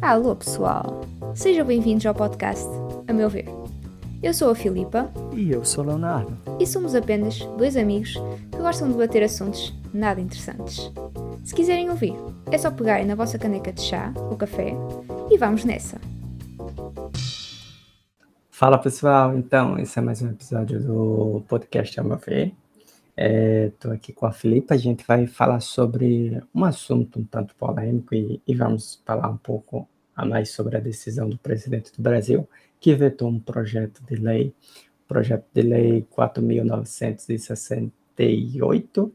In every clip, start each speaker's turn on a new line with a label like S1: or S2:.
S1: Alô pessoal, sejam bem-vindos ao podcast A Meu Ver. Eu sou a Filipa
S2: E eu sou o Leonardo.
S1: e somos apenas dois amigos que gostam de debater assuntos nada interessantes. Se quiserem ouvir, é só pegarem na vossa caneca de chá ou café e vamos nessa.
S2: Fala pessoal, então, esse é mais um episódio do podcast Ao Meu Ver. Estou aqui com a Filipa, a gente vai falar sobre um assunto um tanto polêmico e, e vamos falar um pouco a mais sobre a decisão do presidente do Brasil, que vetou um projeto de lei, projeto de lei 4.968,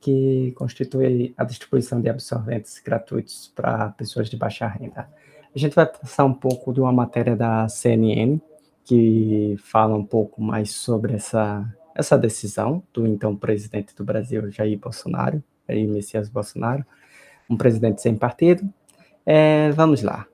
S2: que constitui a distribuição de absorventes gratuitos para pessoas de baixa renda. A gente vai passar um pouco de uma matéria da CNN, que fala um pouco mais sobre essa, essa decisão do então presidente do Brasil, Jair Bolsonaro, Jair Messias Bolsonaro, um presidente sem partido. É, vamos lá.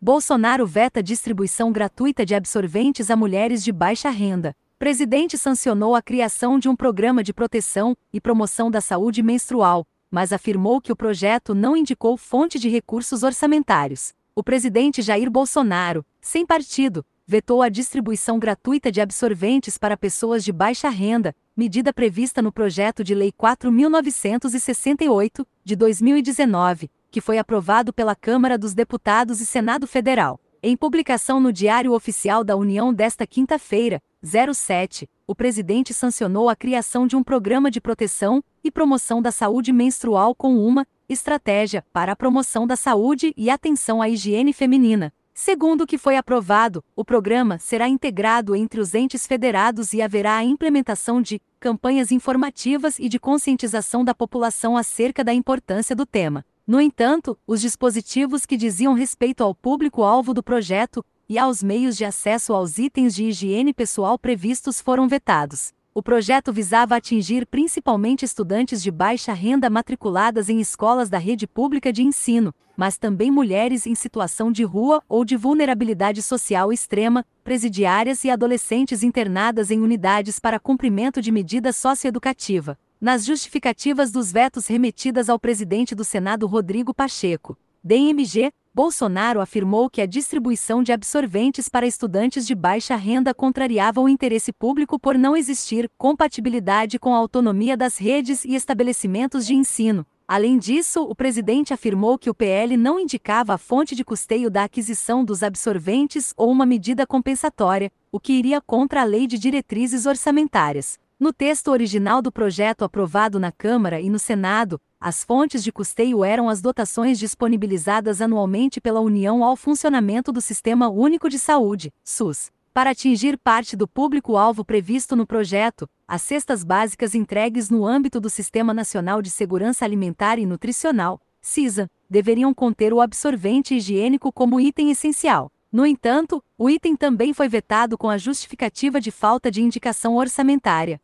S3: Bolsonaro veta distribuição gratuita de absorventes a mulheres de baixa renda. Presidente sancionou a criação de um programa de proteção e promoção da saúde menstrual, mas afirmou que o projeto não indicou fonte de recursos orçamentários. O presidente Jair Bolsonaro, sem partido, vetou a distribuição gratuita de absorventes para pessoas de baixa renda, medida prevista no projeto de Lei 4.968, de 2019, que foi aprovado pela Câmara dos Deputados e Senado Federal. Em publicação no Diário Oficial da União desta quinta-feira, 07, o presidente sancionou a criação de um programa de proteção e promoção da saúde menstrual com uma estratégia para a promoção da saúde e atenção à higiene feminina. Segundo o que foi aprovado, o programa será integrado entre os entes federados e haverá a implementação de campanhas informativas e de conscientização da população acerca da importância do tema. No entanto, os dispositivos que diziam respeito ao público-alvo do projeto e aos meios de acesso aos itens de higiene pessoal previstos foram vetados. O projeto visava atingir principalmente estudantes de baixa renda matriculadas em escolas da rede pública de ensino, mas também mulheres em situação de rua ou de vulnerabilidade social extrema, presidiárias e adolescentes internadas em unidades para cumprimento de medida socioeducativa. Nas justificativas dos vetos remetidas ao presidente do Senado Rodrigo Pacheco, DMG, Bolsonaro afirmou que a distribuição de absorventes para estudantes de baixa renda contrariava o interesse público por não existir compatibilidade com a autonomia das redes e estabelecimentos de ensino. Além disso, o presidente afirmou que o PL não indicava a fonte de custeio da aquisição dos absorventes ou uma medida compensatória, o que iria contra a Lei de Diretrizes Orçamentárias. No texto original do projeto aprovado na Câmara e no Senado, as fontes de custeio eram as dotações disponibilizadas anualmente pela União ao funcionamento do Sistema Único de Saúde, SUS. Para atingir parte do público-alvo previsto no projeto, as cestas básicas entregues no âmbito do Sistema Nacional de Segurança Alimentar e Nutricional, CISA, deveriam conter o absorvente higiênico como item essencial. No entanto, o item também foi vetado com a justificativa de falta de indicação orçamentária.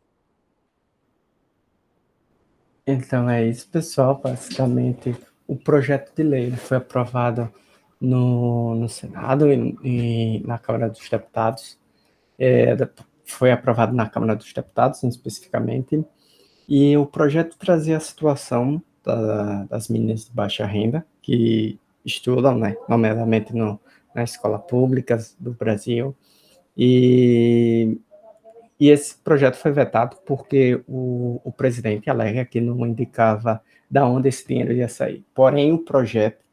S2: Então é isso, pessoal. Basicamente, o projeto de lei foi aprovado no, no Senado e, e na Câmara dos Deputados. É, foi aprovado na Câmara dos Deputados, especificamente, e o projeto trazia a situação da, das meninas de baixa renda que estudam, né, nomeadamente no, na escola pública do Brasil, e, e esse projeto foi vetado porque o, o presidente alega que não indicava da onde esse dinheiro ia sair. Porém, o projeto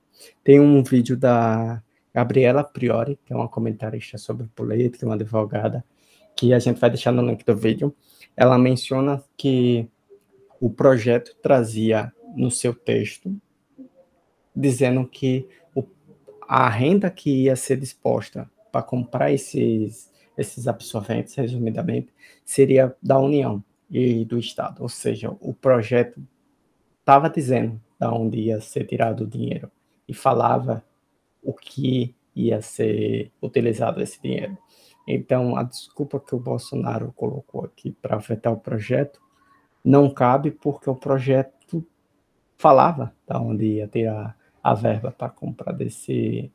S2: tem um vídeo da Gabriela Priori, que é uma comentarista sobre política, uma advogada, que a gente vai deixar no link do vídeo. Ela menciona que o projeto trazia no seu texto, dizendo que o, a renda que ia ser disposta para comprar esses, esses absorventes, resumidamente, seria da União e do Estado. Ou seja, o projeto estava dizendo da onde ia ser tirado o dinheiro e falava o que ia ser utilizado esse dinheiro. Então, a desculpa que o Bolsonaro colocou aqui para vetar o projeto não cabe porque o projeto falava da onde ia tirar a verba para comprar desse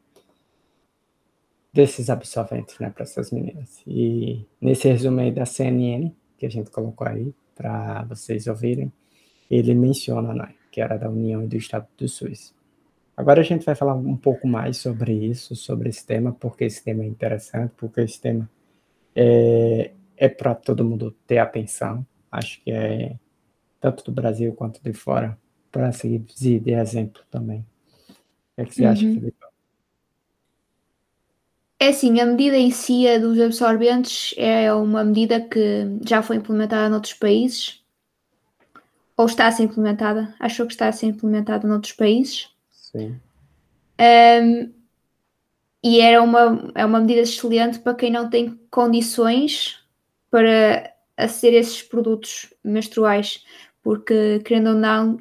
S2: desses absorventes, né, para essas meninas. E nesse resumo aí da CNN que a gente colocou aí para vocês ouvirem, ele menciona, né, que era da União e do Estado do SUS. Agora a gente vai falar um pouco mais sobre isso, sobre esse tema, porque esse tema é interessante, porque esse tema é, é para todo mundo ter atenção. Acho que é tanto do Brasil quanto de fora, para seguir de exemplo também. O que, é que você uhum. acha, Felipe?
S1: É assim, a medida em si a dos absorventes é uma medida que já foi implementada noutros países, ou está a ser implementada, achou que está a ser implementada noutros países.
S2: Sim.
S1: Um, e era uma, é uma medida excelente para quem não tem condições para aceder a esses produtos menstruais, porque, querendo ou não,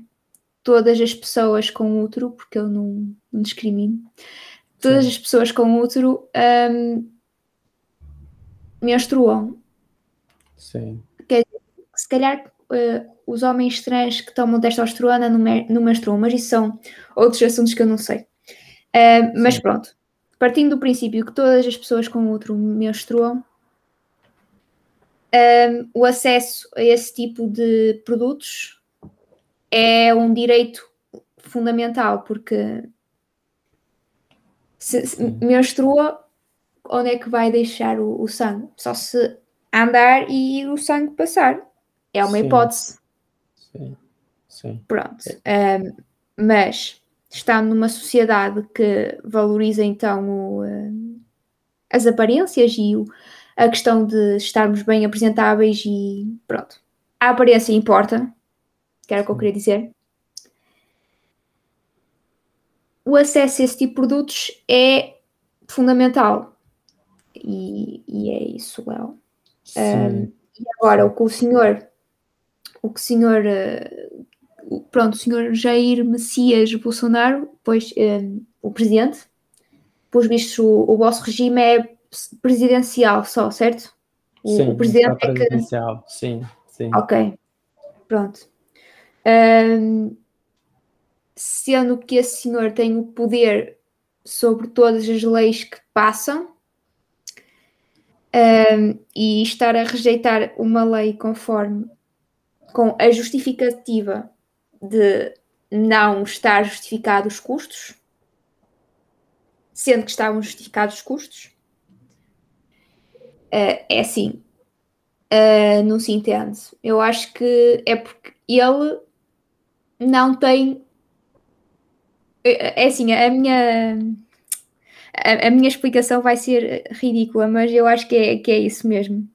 S1: todas as pessoas com útero, porque eu não, não discrimino, todas as pessoas com útero um, menstruam.
S2: Sim.
S1: Quer dizer, se calhar uh, os homens trans que tomam testosterona não, não menstruam, mas isso são outros assuntos que eu não sei. Uh, mas pronto, partindo do princípio que todas as pessoas com útero menstruam, um, o acesso a esse tipo de produtos é um direito fundamental, porque se, se menstrua, onde é que vai deixar o, o, sangue? Só se andar e o sangue passar. É uma Sim. hipótese.
S2: Sim. Sim.
S1: Pronto. Um, mas estando numa sociedade que valoriza então o, as aparências e o, a questão de estarmos bem apresentáveis e pronto. A aparência importa, que era o que eu queria dizer. O acesso a esse tipo de produtos é fundamental. E, e é isso, Léo. Um, e agora, o que o senhor, o que o senhor, uh, pronto, o senhor Jair Messias Bolsonaro, pois um, o presidente, pois vistos, o, o vosso regime é presidencial só, certo?
S2: O, sim, o presidente é presidencial, que... sim, sim.
S1: Ok, pronto. Um, sendo que esse senhor tem o poder sobre todas as leis que passam um, e estar a rejeitar uma lei conforme com a justificativa de não estar justificados os custos, sendo que estavam justificados os custos, uh, é assim, uh, não se entende. Eu acho que é porque ele não tem é, assim, a minha a, a, minha explicação vai ser ridícula, mas eu acho que é, que é isso mesmo.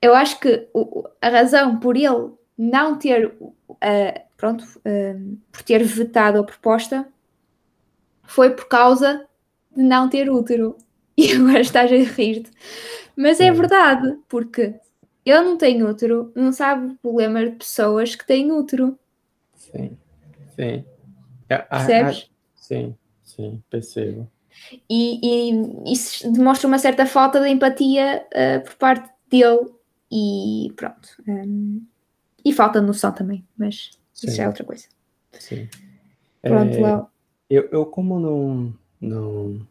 S1: Eu acho que o, a razão por ele não ter, uh, pronto, uh, por ter vetado a proposta foi por causa de não ter útero. E agora estás a rir-te. Mas é verdade, porque ele não tem útero, não sabe o problema de pessoas que têm útero.
S2: Sim, sim. É,
S1: Percebes?
S2: sim, sim, percebo.
S1: E, e, isso demonstra uma certa falta de empatia uh, por parte dele e pronto. Um, e falta de noção também, mas sim. isso já é outra coisa.
S2: Sim.
S1: Pronto, é, Léo.
S2: Eu, eu como não, não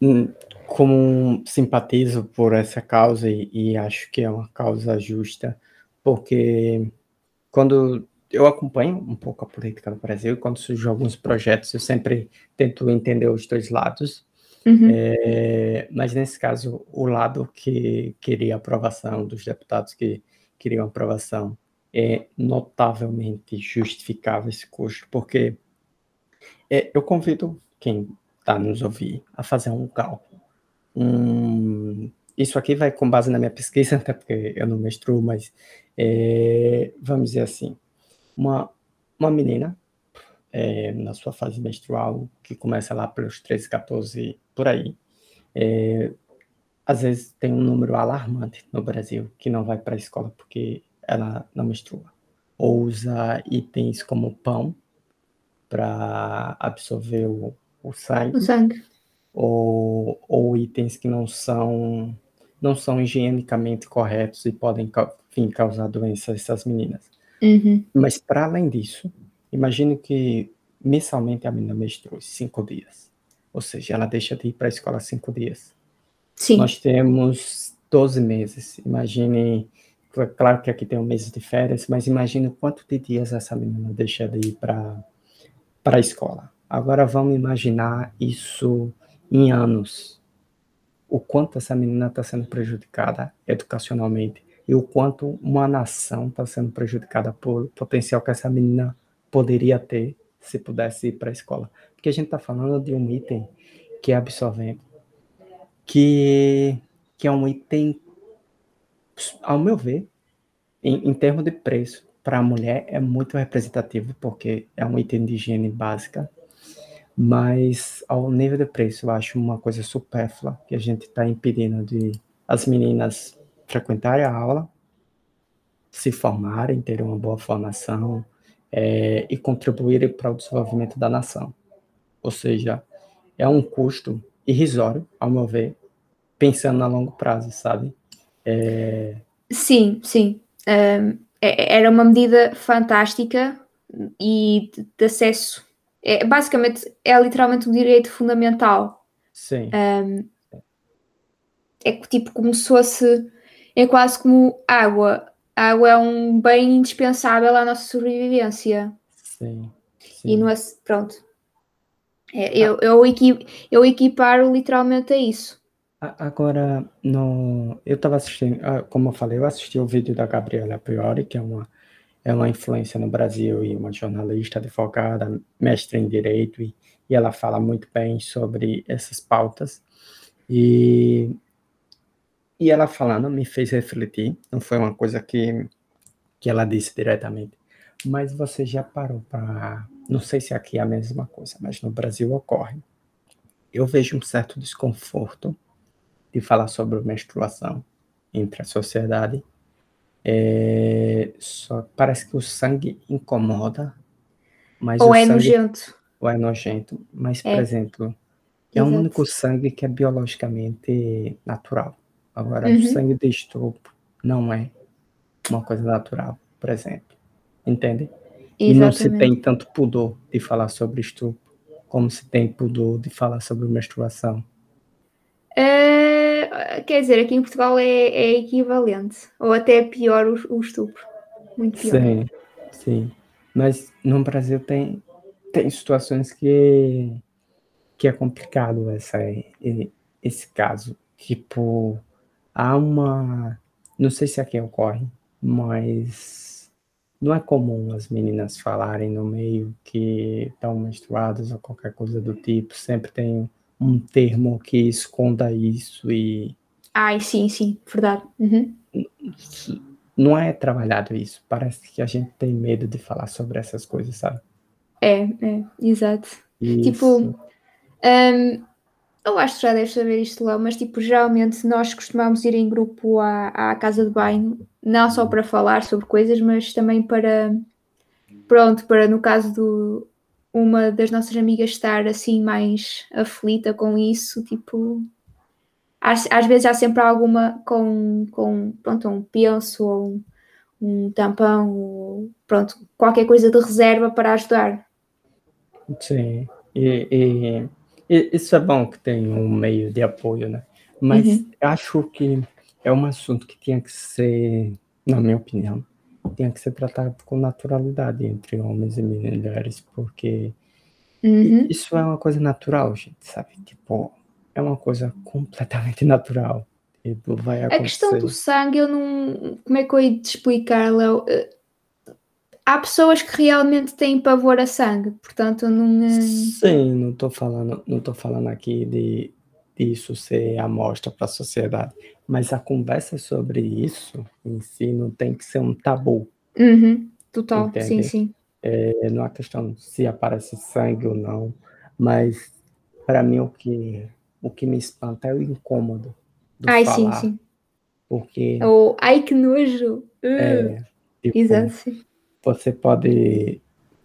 S2: hum, como simpatizo por essa causa e, e, acho que é uma causa justa, porque quando eu acompanho um pouco a política no Brasil, e quando surgem alguns projetos, eu sempre tento entender os dois lados. Uhum. É, mas nesse caso, o lado que queria aprovação dos deputados que queriam aprovação é notavelmente justificável esse custo, porque é, eu convido quem está nos ouvir a fazer um cálculo. Um, isso aqui vai com base na minha pesquisa, até porque eu não menstruo, mas é, vamos dizer assim, uma, uma menina é, na sua fase menstrual, que começa lá pelos 13, 14, por aí, é, às vezes tem um número alarmante no Brasil que não vai para a escola porque ela não menstrua. Ou usa itens como pão para absorver o, o sangue.
S1: O sangue.
S2: Ou, ou itens que não são não são higienicamente corretos e podem enfim, causar doenças a essas meninas.
S1: Uhum.
S2: Mas para além disso, imagine que mensalmente a menina menstrua cinco dias. Ou seja, ela deixa de ir para a escola cinco dias.
S1: Sim.
S2: Nós temos 12 meses. Imagine, claro que aqui tem um mês de férias, mas imagine quanto de dias essa menina deixa de ir para para a escola. Agora vamos imaginar isso em anos. O quanto essa menina está sendo prejudicada educacionalmente e o quanto uma nação está sendo prejudicada por potencial que essa menina poderia ter se pudesse ir para a escola. Porque a gente está falando de um item que é absorvente, que, que é um item, ao meu ver, em, em termos de preço, para a mulher é muito representativo, porque é um item de higiene básica, mas ao nível de preço eu acho uma coisa supérflua, que a gente está impedindo de as meninas frequentarem a aula, se formarem, terem uma boa formação é, e contribuírem para o desenvolvimento da nação. Ou seja, é um custo irrisório, ao meu ver, pensando a longo prazo, sabe? É...
S1: Sim, sim. Um, é, era uma medida fantástica e de, acesso. É, basicamente, é literalmente um direito fundamental.
S2: Sim.
S1: Um, é tipo como se fosse é quase como água. A água é um bem indispensável à nossa sobrevivência.
S2: Sim. sim.
S1: E não é, pronto. É, eu, eu, equi, eu equiparo literalmente a isso.
S2: Agora, no, eu estava assistindo, ah, como eu falei, eu assisti o vídeo da Gabriela Priori, que é uma, é uma influência no Brasil e uma jornalista, advogada, mestre em Direito, e, e ela fala muito bem sobre essas pautas. E e ela falando me fez refletir, não foi uma coisa que, que ela disse diretamente, mas você já parou para. Não sei se aqui é a mesma coisa, mas no Brasil ocorre. Eu vejo um certo desconforto de falar sobre menstruação entre a sociedade. É, só parece que o sangue incomoda, mas
S1: ou
S2: é
S1: sangue, nojento.
S2: Ou é nojento, mas, é. por exemplo, é Exato. o único sangue que é biologicamente natural. Agora, uhum. o sangue de estupro não é uma coisa natural, por exemplo. Entende? Exatamente. E não se tem tanto pudor de falar sobre estupro como se tem pudor de falar sobre menstruação.
S1: É, quer dizer, aqui em Portugal é, é equivalente, ou até pior o, o, estupro. Muito pior.
S2: Sim, sim. Mas no Brasil tem, tem situações que, que é complicado essa, esse caso. Tipo, há uma. Não sei se aqui ocorre, mas não é comum as meninas falarem no meio que estão menstruadas ou qualquer coisa do tipo. Sempre tem um termo que esconda isso e.
S1: Ai, sim, sim, verdade. Uhum.
S2: Não é trabalhado isso. Parece que a gente tem medo de falar sobre essas coisas, sabe?
S1: É, é, exato. Isso. Tipo, um, eu acho que já deves saber isto lá, mas tipo, geralmente nós costumamos ir em grupo à, à casa de banho, não só para falar sobre coisas, mas também para pronto, para no caso do uma das nossas amigas estar assim mais aflita com isso, tipo às, às vezes há sempre alguma com, com pronto, um penso ou um, um tampão, ou, pronto, qualquer coisa de reserva para ajudar.
S2: Sim, e, e isso é bom que tem um meio de apoio, né? Mas uhum. acho que é um assunto que tinha que ser, na minha opinião, tinha que ser tratado com naturalidade entre homens e mulheres, porque uhum. isso é uma coisa natural, gente, sabe? Tipo, é uma coisa completamente natural. Tipo, vai acontecer.
S1: A questão do sangue, eu não. Como é que eu ia te explicar, Léo? Há pessoas que realmente têm pavor a sangue, portanto não. É-
S2: Sim, não estou falando, não tô falando aqui de, isso ser amostra para a sociedade, mas a conversa sobre isso em si não tem que ser um tabu.
S1: Uhum, total, entende? sim, sim.
S2: É, não é questão se aparece sangue ou não, mas para mim o que o que me espanta é o incômodo do ai, falar. Sim, sim. Porque.
S1: Oh, ai, que nojo! Uh, é, tipo, Exato, sim
S2: você pode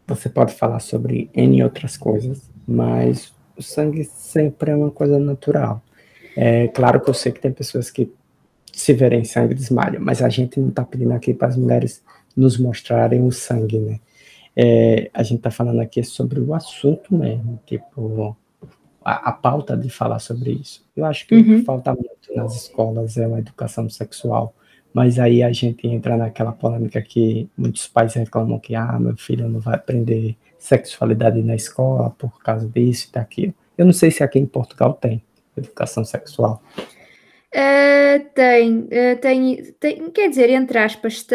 S2: você pode falar sobre N outras coisas, mas o sangue sempre é uma coisa natural. É claro que eu sei que tem pessoas que se verem sangue desmaiam, mas a gente não está pedindo aqui para as mulheres nos mostrarem o sangue, né? É, a gente está falando aqui sobre o assunto mesmo, tipo, a, a, pauta de falar sobre isso. Eu acho que uhum. o que falta muito nas escolas é uma educação sexual Mas aí a gente entra naquela polêmica que muitos pais reclamam que, ah, meu filho não vai aprender sexualidade na escola por causa disso e daquilo. Eu não sei se aqui em Portugal tem educação sexual.
S1: Uh, tem, uh, tem, tem, quer dizer, entre aspas,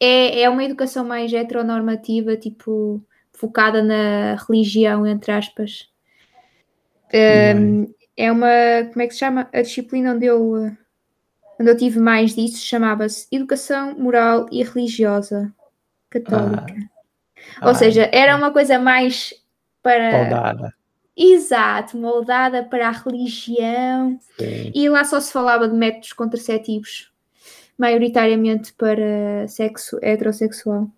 S1: é, é uma educação mais heteronormativa, tipo, focada na religião, entre aspas. Uh, é uma, como é que se chama? A disciplina onde eu, onde eu tive mais disso chamava-se Educação Moral e Religiosa Católica. Ah. Ou ah, seja, era uma coisa mais para.
S2: Moldada.
S1: Exato, moldada para a religião. Sim. E lá só se falava de métodos contraceptivos, maioritariamente para sexo heterossexual.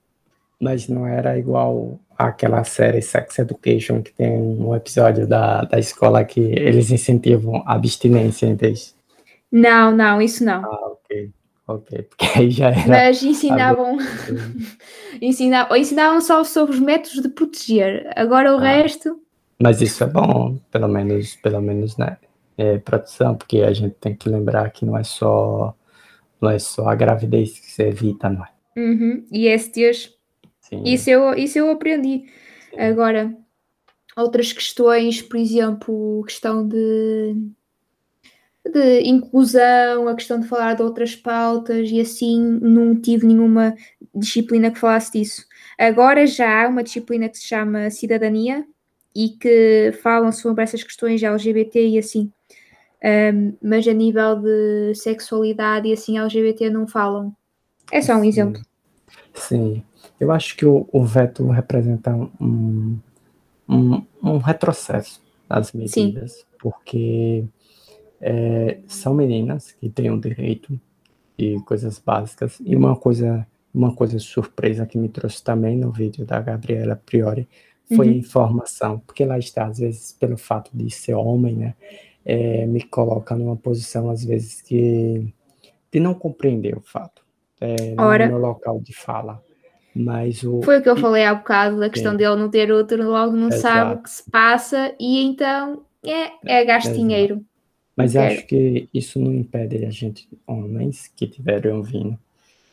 S2: Mas não era igual àquela série Sex Education, que tem um episódio da, da escola que eles incentivam a abstinência em vez.
S1: Não, não, isso não.
S2: Ah, ok. Ok, porque aí já era.
S1: Mas ensinavam, ensinavam, ensinavam só sobre os métodos de proteger. Agora o ah. resto
S2: mas isso é bom, pelo menos, pelo menos, né? É, produção, porque a gente tem que lembrar que não é só não é só a gravidez que se evita, não é?
S1: Uhum. E STs, Sim. isso eu, isso eu aprendi. Sim. Agora, outras questões, por exemplo, questão de, de inclusão, a questão de falar de outras pautas e assim, não tive nenhuma disciplina que falasse disso. Agora já há uma disciplina que se chama Cidadania, e que falam sobre essas questões LGBT e assim. Um, mas a nível de sexualidade e assim LGBT não falam. É só um
S2: Sim.
S1: exemplo.
S2: Sim, eu acho que o, o veto representa um, um, um retrocesso nas medidas, Sim. porque é, são meninas que têm o um direito e coisas básicas. E uma coisa, uma coisa surpresa que me trouxe também no vídeo da Gabriela Priori foi uhum. informação, porque lá está, às vezes, pelo fato de ser homem, né, é, me coloca numa posição, às vezes, que de não compreender o fato, é, Ora, no meu local de fala. Mas o,
S1: foi o que eu falei há bocado, da questão dele não ter outro, logo não Exato. sabe o que se passa e então é, é gasto dinheiro.
S2: Mas acho que isso não impede a gente, homens que estiverem ouvindo,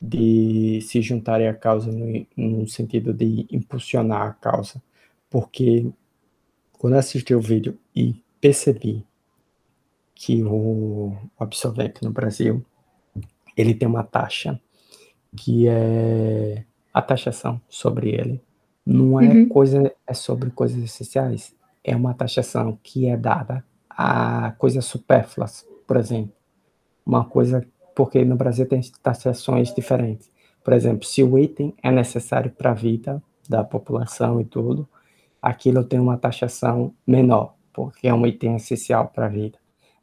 S2: de se juntarem à causa no, no sentido de impulsionar a causa. Porque quando eu assisti o vídeo e percebi que o absorvente no Brasil ele tem uma taxa que é a taxação sobre ele. Não é uhum. coisa é sobre coisas essenciais. É uma taxação que é dada a coisas supérfluas por exemplo uma coisa porque no Brasil tem taxações diferentes por exemplo se o item é necessário para a vida da população e tudo aquilo tem uma taxação menor, porque é um item essencial para a vida.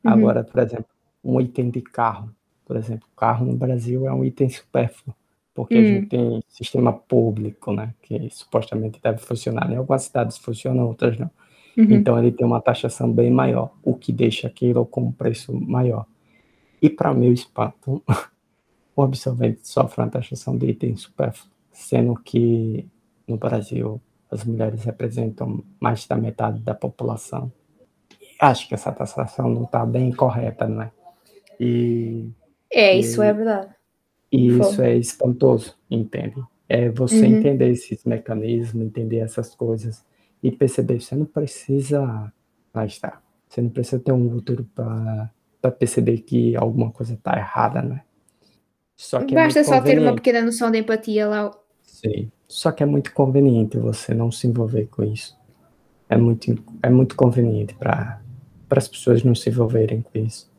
S2: Uhum. Agora, por exemplo, um item de carro, por exemplo, carro no Brasil é um item supérfluo, porque uhum. a gente tem sistema público, né, que supostamente deve funcionar. Em algumas cidades funcionam, outras não. Uhum. Então ele tem uma taxação bem maior, o que deixa aquilo com um preço maior. E para meu espanto, o absorvente sofre uma taxação de item supérfluo, sendo que no Brasil as mulheres representam mais da metade da população. Acho que essa taxação não está bem correta, não é?
S1: E, é, isso e, é verdade.
S2: E isso é espantoso, entende? É você uhum. entender esses mecanismos, entender essas coisas e perceber, você não precisa, lá está, você não precisa ter um útero para perceber que alguma coisa está errada, né?
S1: Só que é Basta é só ter uma pequena noção de empatia lá.
S2: Sim. Só que é muito conveniente você não se envolver com isso. É muito, é muito conveniente para as pessoas não se envolverem com isso.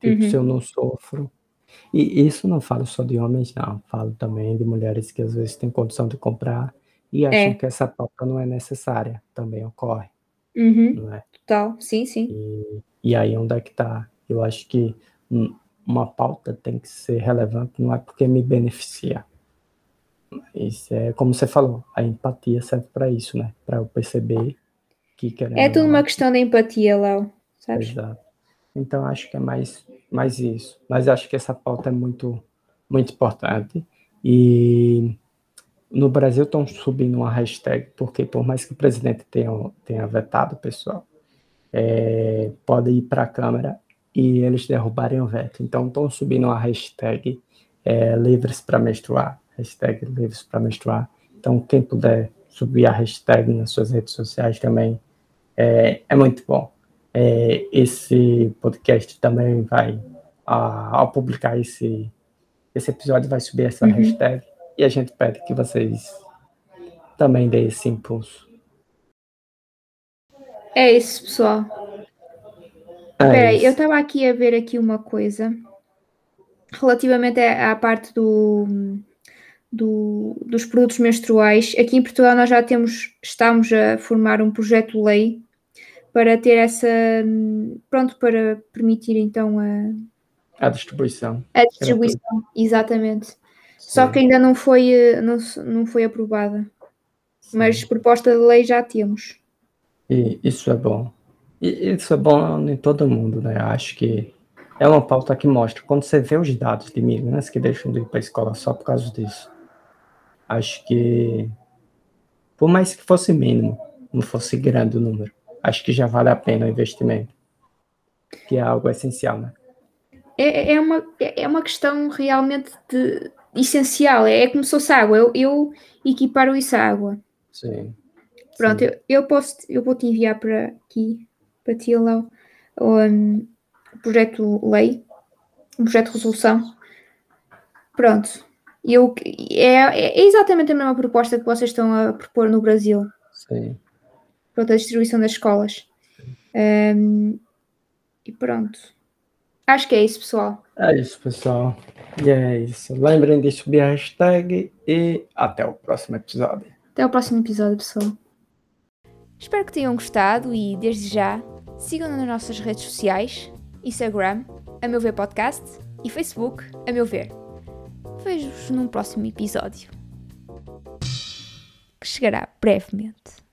S2: Tipo, uhum. se eu não sofro. E isso não falo só de homens, não. Falo também de mulheres que às vezes têm condição de comprar e acham é. que essa pauta não é necessária. Também ocorre.
S1: Uhum. Não é? Total, sim, sim.
S2: E, e aí onde é que está? Eu acho que uma pauta tem que ser relevante, não é porque me beneficia, isso é como você falou, a empatia serve para isso, né? Para eu perceber que querendo.
S1: É tudo uma questão de empatia, Léo, sabes?
S2: Exato. Então acho que é mais, mais isso. Mas acho que essa pauta é muito, muito importante. E no Brasil estão subindo uma hashtag, porque por mais que o presidente tenha, tenha vetado, pessoal, é, pode ir para a Câmara e eles derrubarem o veto. Então estão subindo uma hashtag é, livres para menstruar, hashtag livres para menstruar. Então, quem puder subir a hashtag nas suas redes sociais também é, é muito bom. É, esse podcast também vai, a, ao publicar esse, esse episódio, vai subir essa uhum. hashtag e a gente pede que vocês também deem esse impulso.
S1: É isso, pessoal. É Peraí, eu estava aqui a ver aqui uma coisa relativamente à parte do, do, dos produtos menstruais. Aqui em Portugal nós já temos, estamos a formar um projeto de lei para ter essa, pronto, para permitir então a,
S2: a distribuição.
S1: A distribuição, exatamente. Só que ainda não foi, eh, não, não foi aprovada. Sim. Mas proposta de lei já temos.
S2: E isso é bom. E isso é bom em todo mundo, né? Acho que é uma pauta que mostra, quando você vê os dados de meninas que deixam de ir para a escola só por causa disso, acho que, por mais que fosse mínimo, não fosse grande o número, acho que já vale a pena o investimento, que é algo essencial, né?
S1: É, é, uma, é uma questão realmente de, essencial, é, é como se fosse água, eu, eu equiparo isso à água.
S2: Sim.
S1: Pronto, Sim. Eu, eu, posso, eu vou te enviar para aqui, para ti, lá, um, o projeto lei, um projeto de resolução. Pronto. Eu, é, é exatamente a mesma proposta que vocês estão a propor no Brasil.
S2: Sim.
S1: Pronto, a distribuição das escolas. Um, e pronto. Acho que é isso, pessoal.
S2: É isso, pessoal. E é isso. Lembrem de subir a hashtag e até o próximo episódio.
S1: Até o próximo episódio, pessoal. Espero que tenham gostado e, desde já, sigam-nos nas nossas redes sociais Instagram, a meu ver podcast e Facebook, a meu ver. Vejo-vos num próximo episódio. Que chegará brevemente.